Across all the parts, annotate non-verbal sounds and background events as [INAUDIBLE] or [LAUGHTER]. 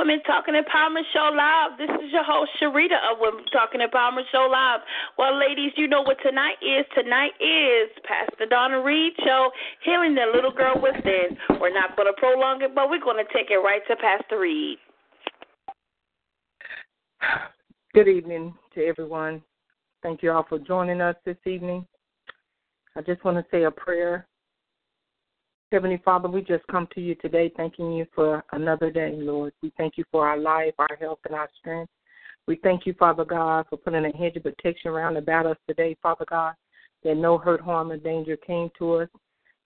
Women Talking Empowerment Show Live. This is your host, Sharita of Women Talking Empowerment Show Live. Well, ladies, you know what tonight is. Tonight is Pastor Donna Reed Show, Healing the Little Girl Within. We're not going to prolong it, but we're going to take it right to Pastor Reed. Good evening to everyone. Thank you all for joining us this evening. I just want to say a prayer Heavenly Father, we just come to you today thanking you for another day, Lord. We thank you for our life, our health, and our strength. We thank you, Father God, for putting a hedge of protection around about us today, Father God, that no hurt, harm, or danger came to us.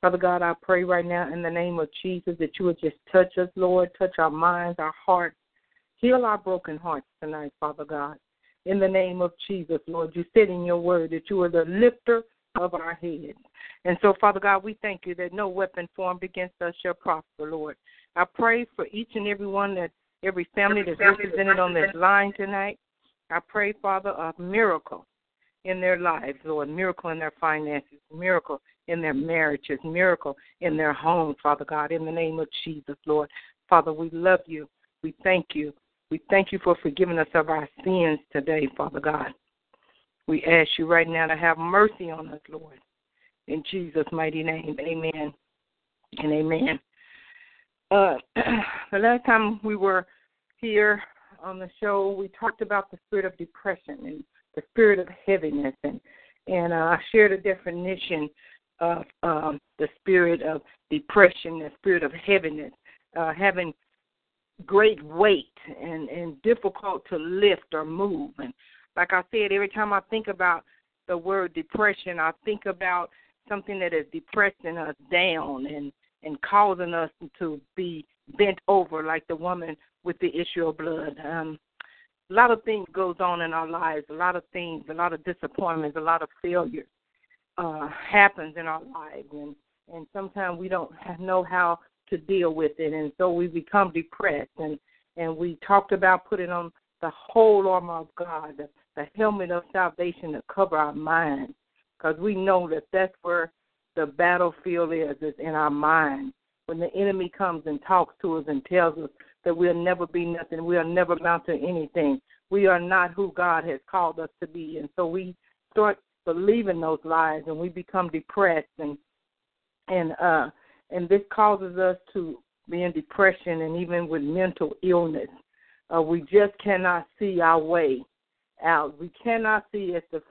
Father God, I pray right now in the name of Jesus that you would just touch us, Lord, touch our minds, our hearts, heal our broken hearts tonight, Father God. In the name of Jesus, Lord, you said in your word that you are the lifter of our heads. And so, Father God, we thank you that no weapon formed against us shall prosper, Lord. I pray for each and every one that every family that's represented on this line tonight. I pray, Father, a miracle in their lives, Lord, miracle in their finances, miracle in their marriages, miracle in their homes, Father God, in the name of Jesus, Lord. Father, we love you. We thank you. We thank you for forgiving us of our sins today, Father God. We ask you right now to have mercy on us, Lord. In Jesus' mighty name, amen and amen. Uh, [CLEARS THROAT] the last time we were here on the show, we talked about the spirit of depression and the spirit of heaviness, and and uh, I shared a definition of um, the spirit of depression, the spirit of heaviness, uh, having great weight and and difficult to lift or move. And like I said, every time I think about the word depression, I think about something that is depressing us down and and causing us to be bent over like the woman with the issue of blood. Um, a lot of things goes on in our lives. A lot of things, a lot of disappointments, a lot of failures uh, happens in our lives, and and sometimes we don't know how to deal with it, and so we become depressed. and And we talked about putting on the whole armor of God, the, the helmet of salvation to cover our minds, because we know that that's where the battlefield is, is in our mind. When the enemy comes and talks to us and tells us that we'll never be nothing, we'll never amount to anything, we are not who God has called us to be. And so we start believing those lies and we become depressed and and uh and this causes us to be in depression and even with mental illness. Uh, we just cannot see our way out. We cannot see, as the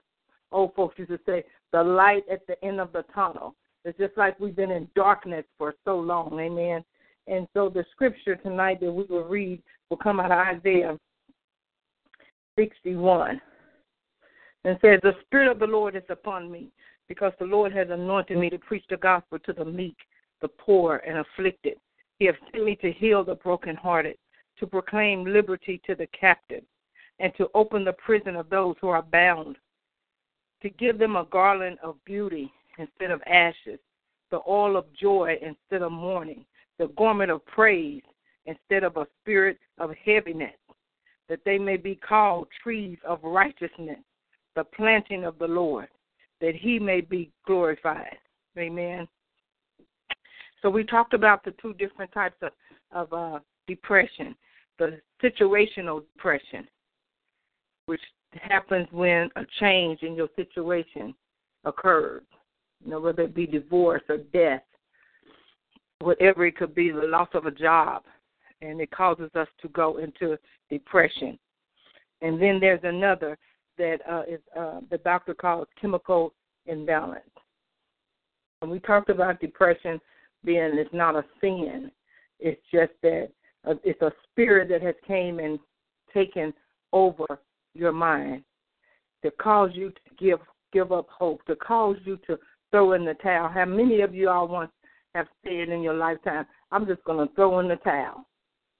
old folks used to say, the light at the end of the tunnel. It's just like we've been in darkness for so long. Amen. And so the scripture tonight that we will read will come out of Isaiah 61. And says, The Spirit of the Lord is upon me, because the Lord has anointed me to preach the gospel to the meek, the poor, and afflicted. He has sent me to heal the brokenhearted, to proclaim liberty to the captive, and to open the prison of those who are bound, to give them a garland of beauty instead of ashes, the oil of joy instead of mourning, the garment of praise instead of a spirit of heaviness, that they may be called trees of righteousness, the planting of the Lord, that he may be glorified. Amen. So we talked about the two different types of, of uh, depression the situational depression, which happens when a change in your situation occurs, you know, whether it be divorce or death, whatever it could be, the loss of a job, and it causes us to go into depression. And then there's another that uh, is uh, the doctor calls chemical imbalance. And we talked about depression being it's not a sin. It's just that uh, it's a spirit that has came and taken over your mind to cause you to give give up hope, to cause you to throw in the towel. How many of you all once have said in your lifetime, I'm just going to throw in the towel.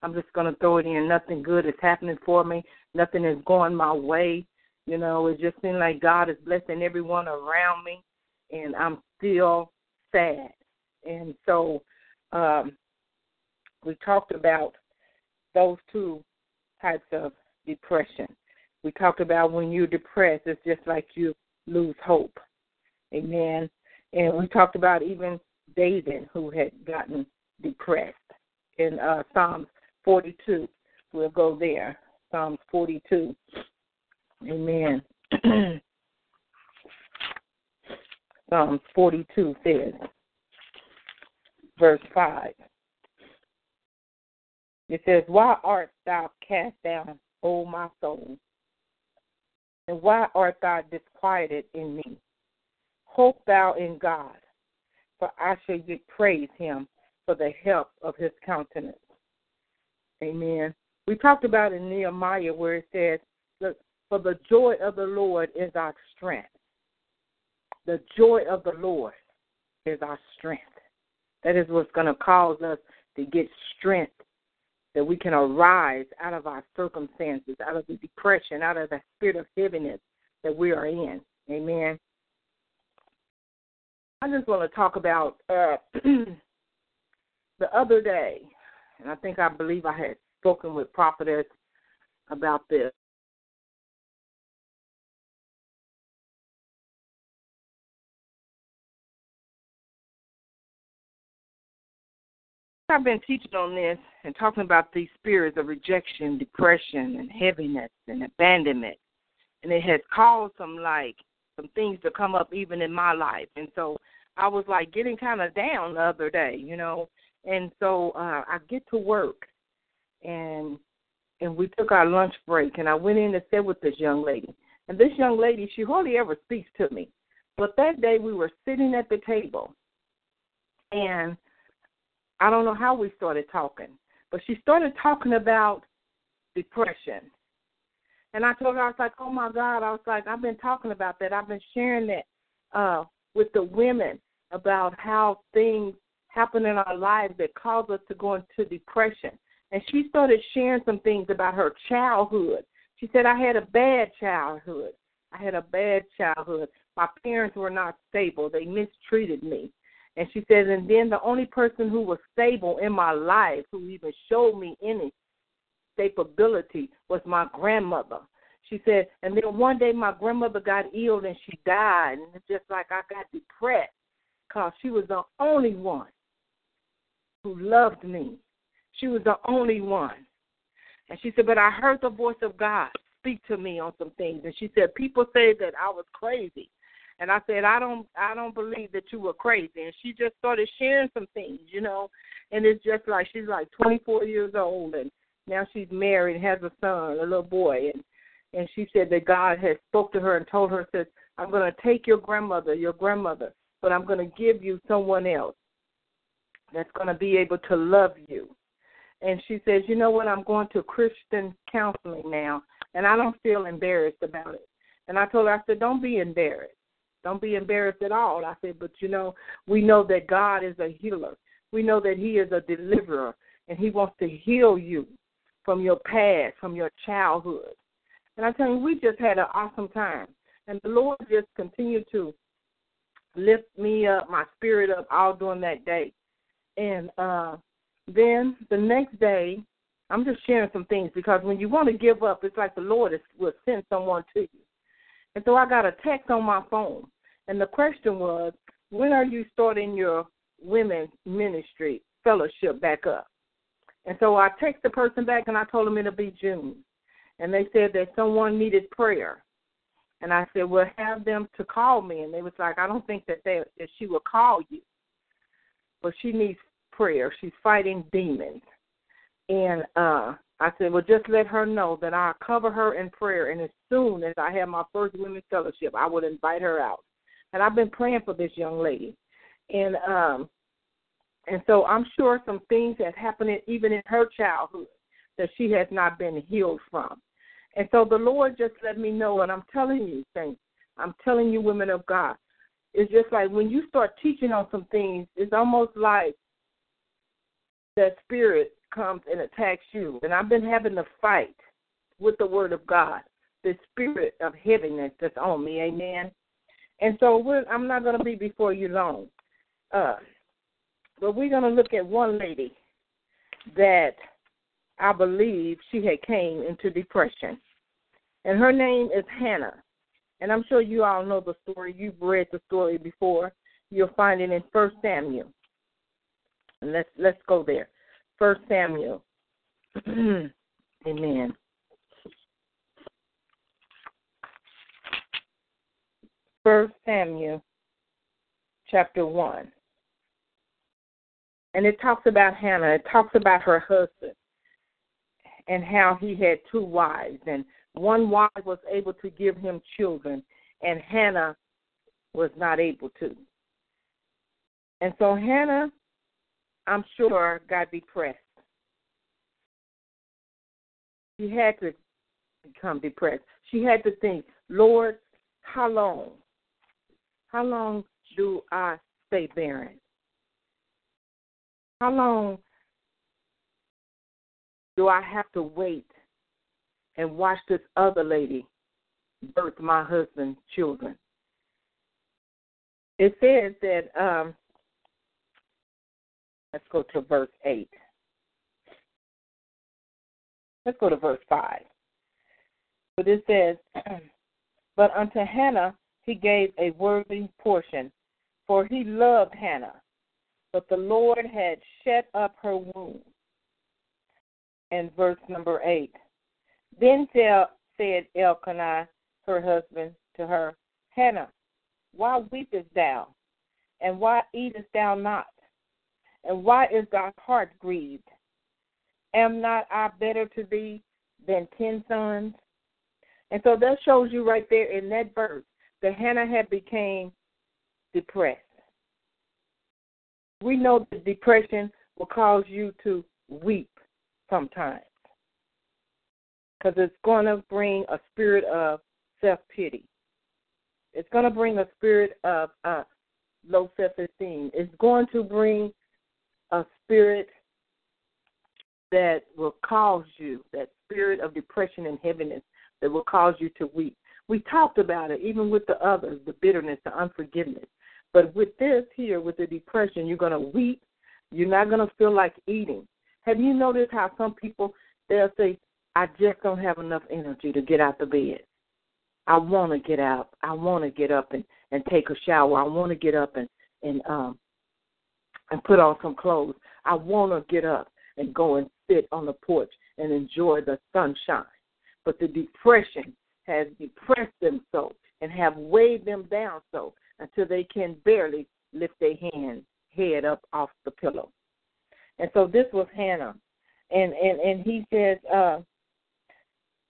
I'm just going to throw it in. Nothing good is happening for me. Nothing is going my way. You know, it just seems like God is blessing everyone around me, and I'm still sad. And so um, we talked about those two types of depression. We talked about when you're depressed, it's just like you lose hope. Amen. And we talked about even David who had gotten depressed in uh, Psalms 42. We'll go there. Psalms 42. Amen. [CLEARS THROAT] Psalms 42 says, verse 5. It says, Why art thou cast down, O my soul? And why art thou disquieted in me? Hope thou in God, for I shall yet praise him for the help of his countenance. Amen. We talked about in Nehemiah where it says, Look, for the joy of the Lord is our strength. The joy of the Lord is our strength. That is what's going to cause us to get strength that we can arise out of our circumstances, out of the depression, out of the spirit of heaviness that we are in. Amen. I just want to talk about uh, [CLEARS THROAT] the other day, and I think I believe I had spoken with prophetess about this. I've been teaching on this and talking about these spirits of rejection, depression, and heaviness and abandonment. And it has caused some like some things to come up even in my life. And so I was like getting kind of down the other day, you know. And so uh I get to work and and we took our lunch break and I went in and sat with this young lady. And this young lady, she hardly ever speaks to me. But that day we were sitting at the table and I don't know how we started talking, but she started talking about depression. And I told her, I was like, oh my God, I was like, I've been talking about that. I've been sharing that uh, with the women about how things happen in our lives that cause us to go into depression. And she started sharing some things about her childhood. She said, I had a bad childhood. I had a bad childhood. My parents were not stable. They mistreated me. And she says, and then the only person who was stable in my life, who even showed me any stability, was my grandmother. She said, and then one day my grandmother got ill and she died. And it's just like I got depressed because she was the only one who loved me. She was the only one. And she said, but I heard the voice of God speak to me on some things. And she said, people say that I was crazy. And I said, I don't I don't believe that you were crazy. And she just started sharing some things, you know. And it's just like she's like 24 years old and now she's married has a son, a little boy. And and she said that God had spoke to her and told her, says, I'm to take your grandmother, your grandmother, but I'm to give you someone else that's to be able to love you. And she says, you know what? I'm going to Christian counseling now, and I don't feel embarrassed about it. And I told her, I said, don't be embarrassed. Don't be embarrassed at all. I said, but you know, we know that God is a healer. We know that He is a deliverer, and He wants to heal you from your past, from your childhood. And I tell you, we just had an awesome time. And the Lord just continued to lift me up, my spirit up all during that day. And uh then the next day, I'm just sharing some things because when you want to give up, it's like the Lord is, will send someone to you. And so I got a text on my phone, and the question was, when are you starting your women's ministry fellowship back up? And so I texted the person back, and I told them it'll be June. And they said that someone needed prayer. And I said, well, have them to call me. And they was like, I don't think that they that she will call you, but she needs prayer. She's fighting demons. And uh I said, well, just let her know that I'll cover her in prayer. And as soon as I have my first women's fellowship, I would invite her out. And I've been praying for this young lady. And um and so I'm sure some things have happened even in her childhood that she has not been healed from. And so the Lord just let me know, and I'm telling you, saints, I'm telling you, women of God, it's just like when you start teaching on some things, it's almost like that spirit comes and attacks you. And I've been having to fight with the word of God, the spirit of heaviness that's on me. Amen. And so I'm not going to be before you long. Uh, but we're going to look at one lady that I believe she had came into depression. And her name is Hannah. And I'm sure you all know the story. You've read the story before. You'll find it in First Samuel. And let's let's go there. First Samuel. [CLEARS THROAT] Amen. First Samuel chapter one. And it talks about Hannah. It talks about her husband and how he had two wives and one wife was able to give him children and Hannah was not able to. And so Hannah I'm sure, got depressed. She had to become depressed. She had to think, Lord, how long? How long do I stay barren? How long do I have to wait and watch this other lady birth my husband's children? It says that um, Let's go to verse 8. Let's go to verse 5. But it says, [CLEARS THROAT] But unto Hannah he gave a worthy portion, for he loved Hannah, but the Lord had shut up her womb. And verse number 8. Then said Elkanah, her husband, to her, Hannah, why weepest thou? And why eatest thou not? And why is thy heart grieved? Am not I better to thee than ten sons? And so that shows you right there in that verse that Hannah had became depressed. We know that depression will cause you to weep sometimes because it's going to bring a spirit of self pity. It's going to bring a spirit of uh, low self esteem. It's going to bring a spirit that will cause you, that spirit of depression and heaviness that will cause you to weep. We talked about it, even with the others, the bitterness, the unforgiveness. But with this here, with the depression, you're going to weep. You're not going to feel like eating. Have you noticed how some people, they'll say, I just don't have enough energy to get out the bed. I want to get out. I want to get up and and take a shower. I want to get up and and um and put on some clothes. I want to get up and go and sit on the porch and enjoy the sunshine. But the depression has depressed them so and have weighed them down so until they can barely lift their hand head up off the pillow. And so this was Hannah. And and and he says uh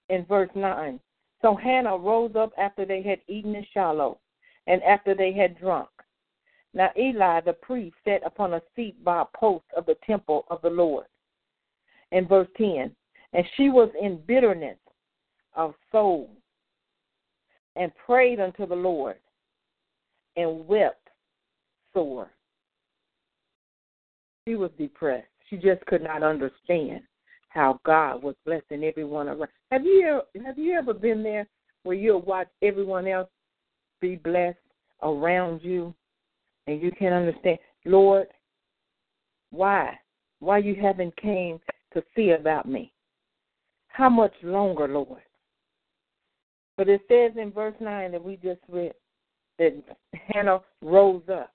in verse 9. So Hannah rose up after they had eaten in Shiloh, and after they had drunk. Now Eli the priest sat upon a seat by a post of the temple of the Lord. In verse 10, and she was in bitterness of soul, and prayed unto the Lord, and wept sore. She was depressed. She just could not understand how God was blessing everyone around. Have you have you ever been there where you'll watch everyone else be blessed around you, and you can't understand, Lord, why, why you haven't came to see about me? How much longer, Lord? But it says in verse nine that we just read that Hannah rose up.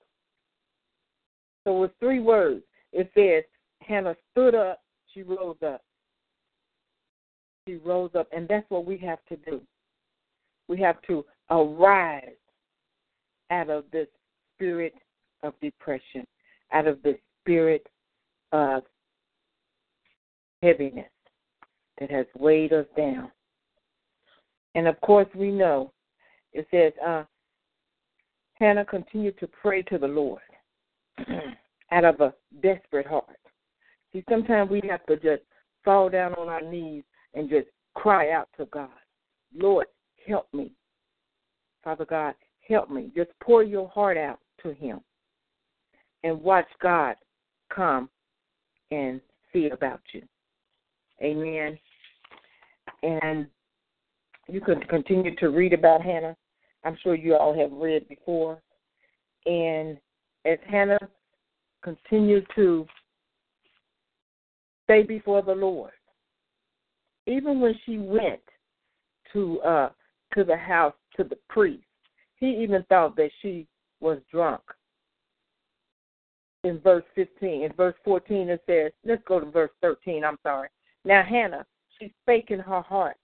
So with three words. It says Hannah stood up, she rose up she rose up, and that's what we have to do. We have to arise out of this spirit of depression, out of the spirit of heaviness that has weighed us down. And of course, we know it says, uh, Hannah continued to pray to the Lord [CLEARS THROAT] out of a desperate heart. See, sometimes we have to just fall down on our knees and just cry out to God, Lord, help me. Father God, help me. Just pour your heart out to Him and watch God come and see about you. Amen. And you can continue to read about Hannah. I'm sure you all have read before. And as Hannah continued to stay before the Lord, even when she went to uh to the house to the priest, he even thought that she was drunk. In verse 15, in verse 14, it says, let's go to verse 13, I'm sorry. Now, Hannah, she spake in her heart.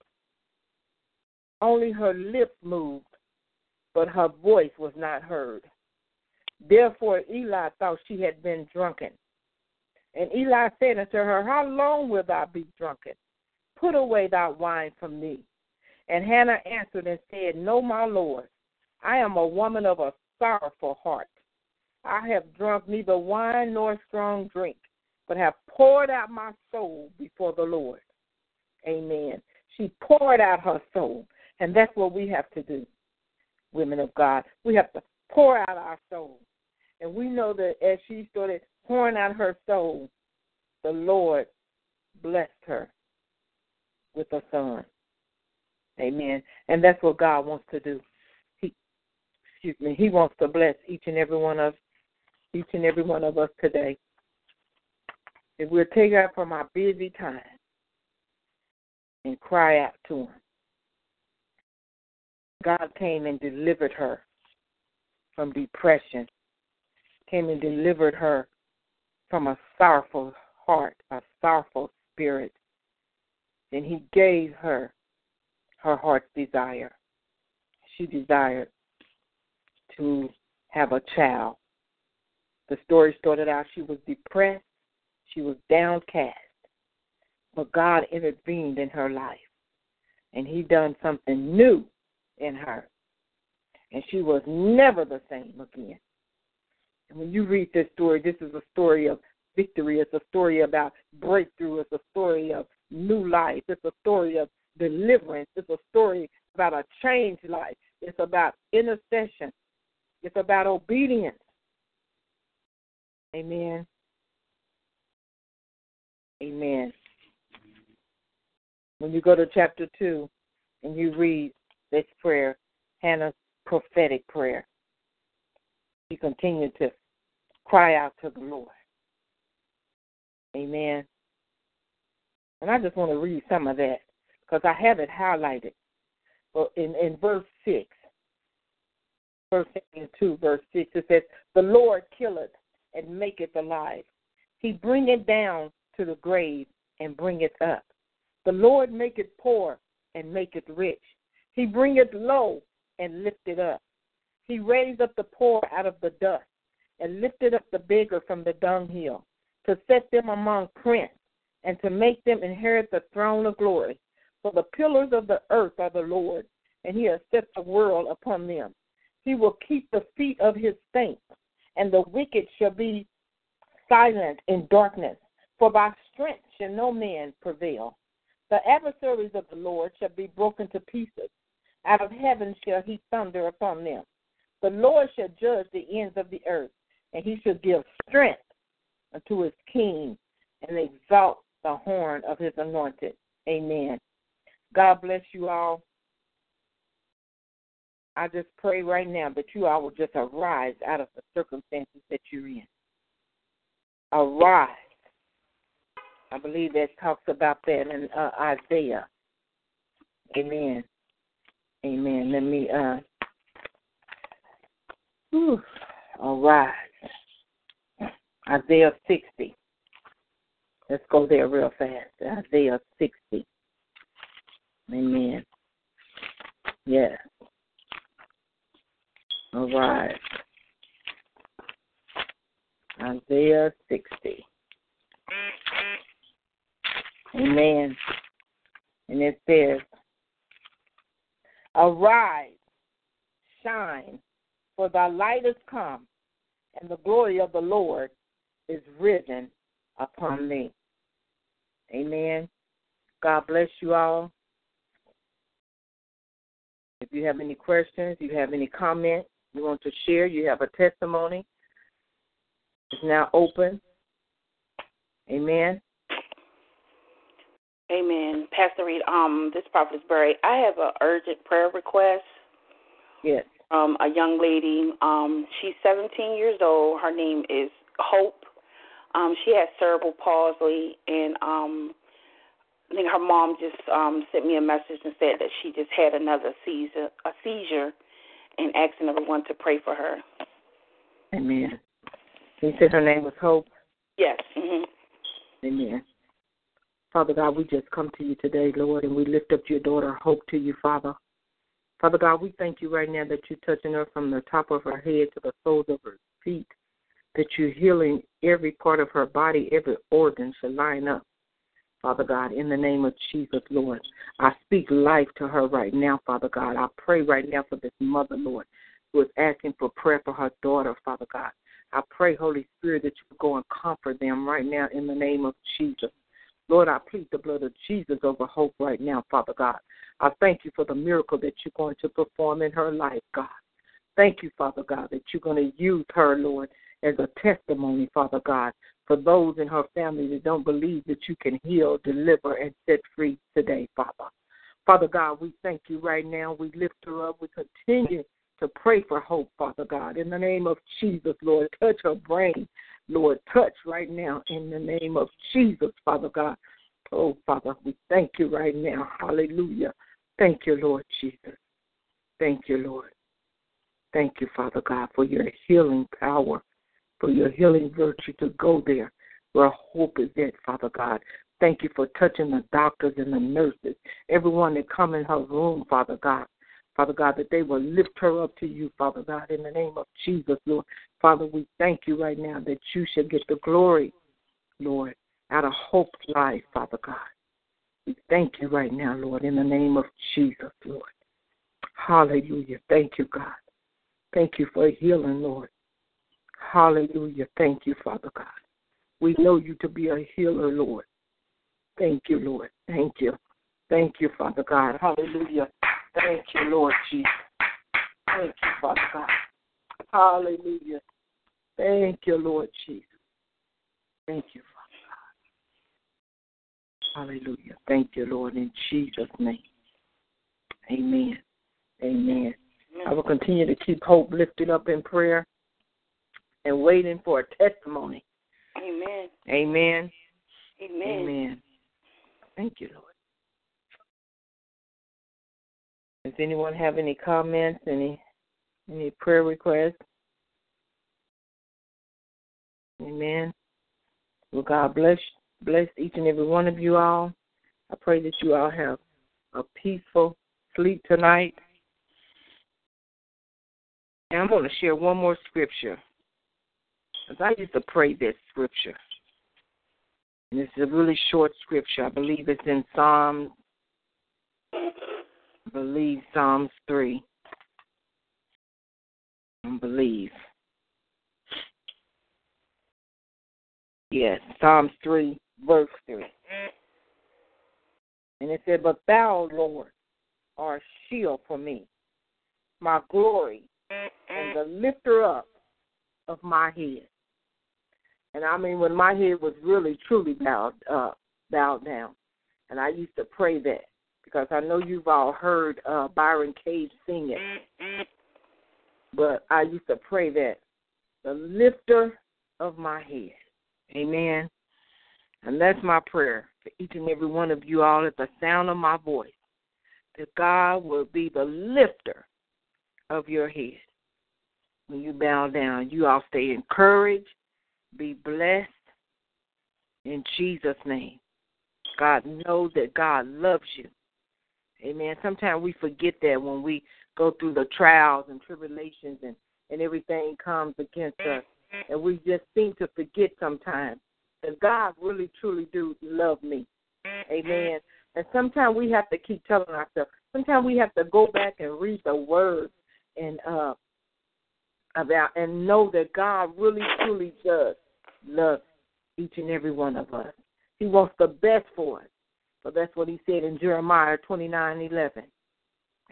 Only her lips moved, but her voice was not heard. Therefore, Eli thought she had been drunken. And Eli said unto her, How long wilt thou be drunken? Put away thy wine from thee. And Hannah answered and said, No, my Lord, I am a woman of a sorrowful heart. I have drunk neither wine nor strong drink, but have poured out my soul before the Lord. Amen. She poured out her soul, and that's what we have to do, women of God. We have to pour out our soul. And we know that as she started pouring out her soul, the Lord blessed her with a son. Amen. And that's what God wants to do. He excuse me, He wants to bless each and every one of each and every one of us today. If we'll take out from our busy time and cry out to him. God came and delivered her from depression, came and delivered her from a sorrowful heart, a sorrowful spirit. And he gave her her heart's desire. She desired to have a child. The story started out she was depressed, she was downcast, but God intervened in her life, and He done something new in her, and she was never the same again. And when you read this story, this is a story of victory. It's a story about breakthrough. It's a story of new life. It's a story of deliverance. It's a story about a changed life. It's about intercession. It's about obedience. Amen. Amen. When you go to chapter 2 and you read this prayer, Hannah's prophetic prayer, she continued to cry out to the Lord. Amen. And I just want to read some of that because I have it highlighted. But in, in verse 6, verse 2, verse 6, it says, The Lord killeth and maketh alive. He bringeth down to the grave and bringeth up. The Lord maketh poor and maketh rich. He bringeth low and lifteth up. He raised up the poor out of the dust and lifted up the beggar from the dunghill to set them among princes and to make them inherit the throne of glory. For the pillars of the earth are the Lord, and he has set the world upon them. He will keep the feet of his saints, and the wicked shall be silent in darkness. For by strength shall no man prevail. The adversaries of the Lord shall be broken to pieces. Out of heaven shall he thunder upon them. The Lord shall judge the ends of the earth, and he shall give strength unto his king, and exalt the horn of his anointed. Amen. God bless you all. I just pray right now that you all will just arise out of the circumstances that you're in. Arise. I believe that talks about that in uh, Isaiah. Amen. Amen. Let me uh whew, arise. Isaiah 60. Let's go there real fast. Isaiah 60. Amen. Yes. All right. Isaiah 60. Amen. And it says, Arise, shine, for thy light is come, and the glory of the Lord is risen upon thee. Amen. God bless you all. If you have any questions, you have any comments, you want to share, you have a testimony, it's now open. Amen. Amen. Pastor Reed, um, this prophet is Barry. I have an urgent prayer request. Yes. Um, a young lady. Um, she's 17 years old. Her name is Hope. Um, she has cerebral palsy, and um, I think her mom just um, sent me a message and said that she just had another seizure, a seizure, and asking everyone to pray for her. Amen. You said her name was Hope. Yes. Mm-hmm. Amen. Father God, we just come to you today, Lord, and we lift up your daughter Hope to you, Father. Father God, we thank you right now that you're touching her from the top of her head to the soles of her feet, that you're healing every part of her body, every organ should line up. Father God, in the name of Jesus, Lord. I speak life to her right now, Father God. I pray right now for this mother, Lord, who is asking for prayer for her daughter, Father God. I pray, Holy Spirit, that you go and comfort them right now in the name of Jesus. Lord, I plead the blood of Jesus over hope right now, Father God. I thank you for the miracle that you're going to perform in her life, God. Thank you, Father God, that you're going to use her, Lord, as a testimony, Father God, for those in her family that don't believe that you can heal, deliver, and set free today, Father. Father God, we thank you right now. We lift her up. We continue to pray for hope, Father God. In the name of Jesus, Lord, touch her brain. Lord, touch right now in the name of Jesus, Father God. Oh, Father, we thank you right now. Hallelujah. Thank you, Lord Jesus. Thank you, Lord. Thank you, Father God, for your healing power, for your healing virtue to go there where hope is at, Father God. Thank you for touching the doctors and the nurses, everyone that come in her room, Father God. Father God, that they will lift her up to you, Father God, in the name of Jesus, Lord. Father, we thank you right now that you shall get the glory, Lord, out of Hope's life, Father God. We thank you right now, Lord, in the name of Jesus, Lord. Hallelujah. Thank you, God. Thank you for healing, Lord. Hallelujah. Thank you, Father God. We know you to be a healer, Lord. Thank you, Lord. Thank you. Thank you, Father God. Hallelujah. Thank you, Lord Jesus. Thank you, Father God. Hallelujah. Thank you, Lord Jesus. Thank you, Father God. Hallelujah. Thank you, Lord, in Jesus' name. Amen. Amen. I will continue to keep hope lifted up in prayer and waiting for a testimony. Amen. Amen. Amen. Amen. Thank you, Lord. Does anyone have any comments, any any prayer requests? Amen. Well, God bless bless each and every one of you all. I pray that you all have a peaceful sleep tonight. And I'm going to share one more scripture. Because I used to pray this scripture. And it's a really short scripture. I believe it's in Psalms. Believe Psalms 3. I believe. Yes, Psalms 3, verse 3. And it said, But thou, Lord, art a shield for me, my glory, and the lifter up of my head. And I mean, when my head was really, truly bowed, uh, bowed down. And I used to pray that because I know you've all heard uh, Byron Cage sing it. But I used to pray that the lifter of my head. Amen. And that's my prayer for each and every one of you all at the sound of my voice. That God will be the lifter of your head. When you bow down, you all stay encouraged, be blessed in Jesus' name. God knows that God loves you. Amen. Sometimes we forget that when we go through the trials and tribulations and, and everything comes against us. And we just seem to forget sometimes that God really truly do love me. Amen. And sometimes we have to keep telling ourselves. Sometimes we have to go back and read the word and uh about and know that God really truly does love each and every one of us. He wants the best for us. So that's what he said in Jeremiah twenty nine eleven.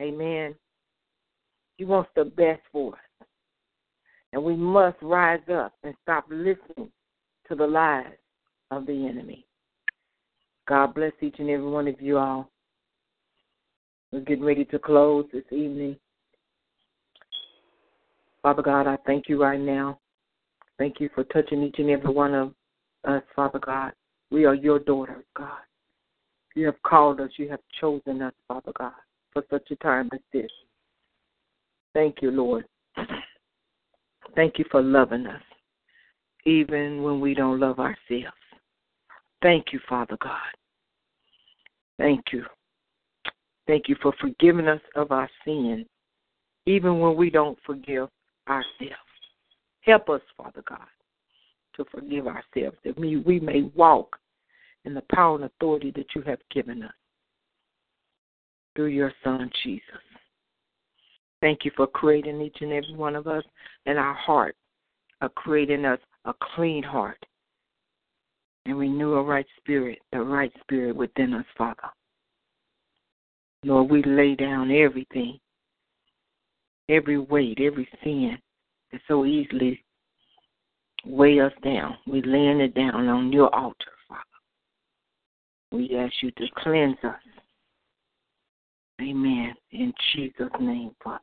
Amen. He wants the best for us. And we must rise up and stop listening to the lies of the enemy. God bless each and every one of you all. We're getting ready to close this evening. Father God, I thank you right now. Thank you for touching each and every one of us, Father God. We are your daughters, God. You have called us, you have chosen us, Father God, for such a time as this. Thank you, Lord. Thank you for loving us, even when we don't love ourselves. Thank you, Father God. Thank you. Thank you for forgiving us of our sins, even when we don't forgive ourselves. Help us, Father God, to forgive ourselves, that we, we may walk in the power and authority that you have given us through your Son, Jesus. Thank you for creating each and every one of us and our heart, of creating us a clean heart and renew a right spirit, the right spirit within us, Father. Lord, we lay down everything, every weight, every sin that so easily weigh us down. We laying it down on your altar. We ask you to cleanse us. Amen. In Jesus' name, Father.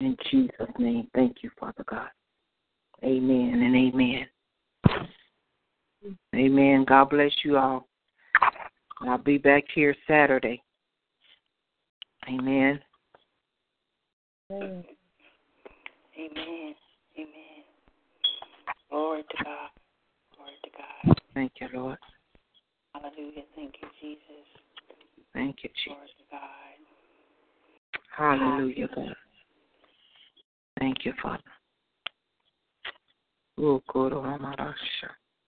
In Jesus' name, thank you, Father God. Amen and amen. Amen. God bless you all. I'll be back here Saturday. Amen. Amen. Amen. Oh, to God. Glory to God. Glory Hallelujah. Thank you, Jesus. Thank you, Jesus. Lord God. Hallelujah, God. Thank you, Father. Oh, oh,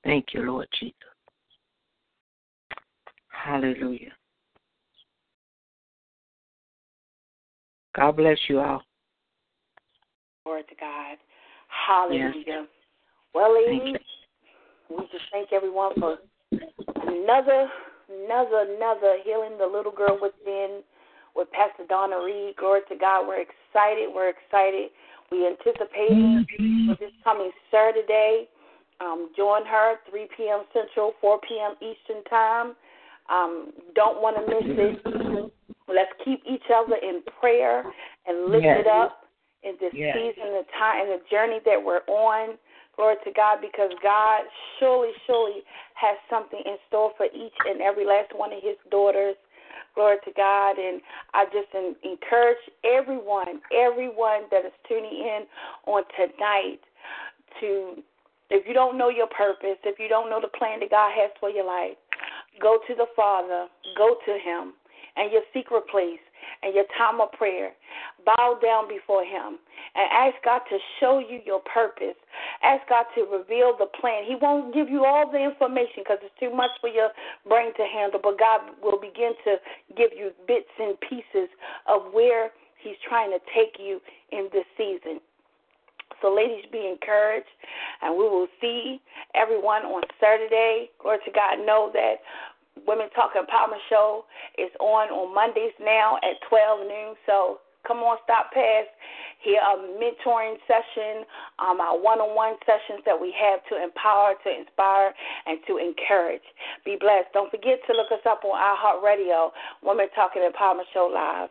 thank you, Lord Jesus. Hallelujah. God bless you all. Lord to God. Hallelujah. Yes. Well, ladies, we just thank everyone for another, another, another healing the little girl within with Pastor Donna Reed. Glory to God. We're excited. We're excited. We anticipate for this coming Saturday. Um, join her 3 p.m. Central, 4 p.m. Eastern Time. Um, don't want to miss it. Let's keep each other in prayer and lift yes. it up in this yes. season, the time, and the journey that we're on. Glory to God, because God surely, surely has something in store for each and every last one of His daughters. Glory to God. And I just encourage everyone, everyone that is tuning in on tonight to, if you don't know your purpose, if you don't know the plan that God has for your life, go to the Father, go to Him and your secret place and your time of prayer. Bow down before Him and ask God to show you your purpose. Ask God to reveal the plan. He won't give you all the information because it's too much for your brain to handle, but God will begin to give you bits and pieces of where He's trying to take you in this season. So, ladies, be encouraged, and we will see everyone on Saturday. Glory to God. Know that Women Talk Empowerment Show is on on Mondays now at 12 noon. So come on, stop past here a mentoring session, um, our one-on-one sessions that we have to empower, to inspire, and to encourage. Be blessed. Don't forget to look us up on iHeartRadio, Women Talking Empowerment Show Live.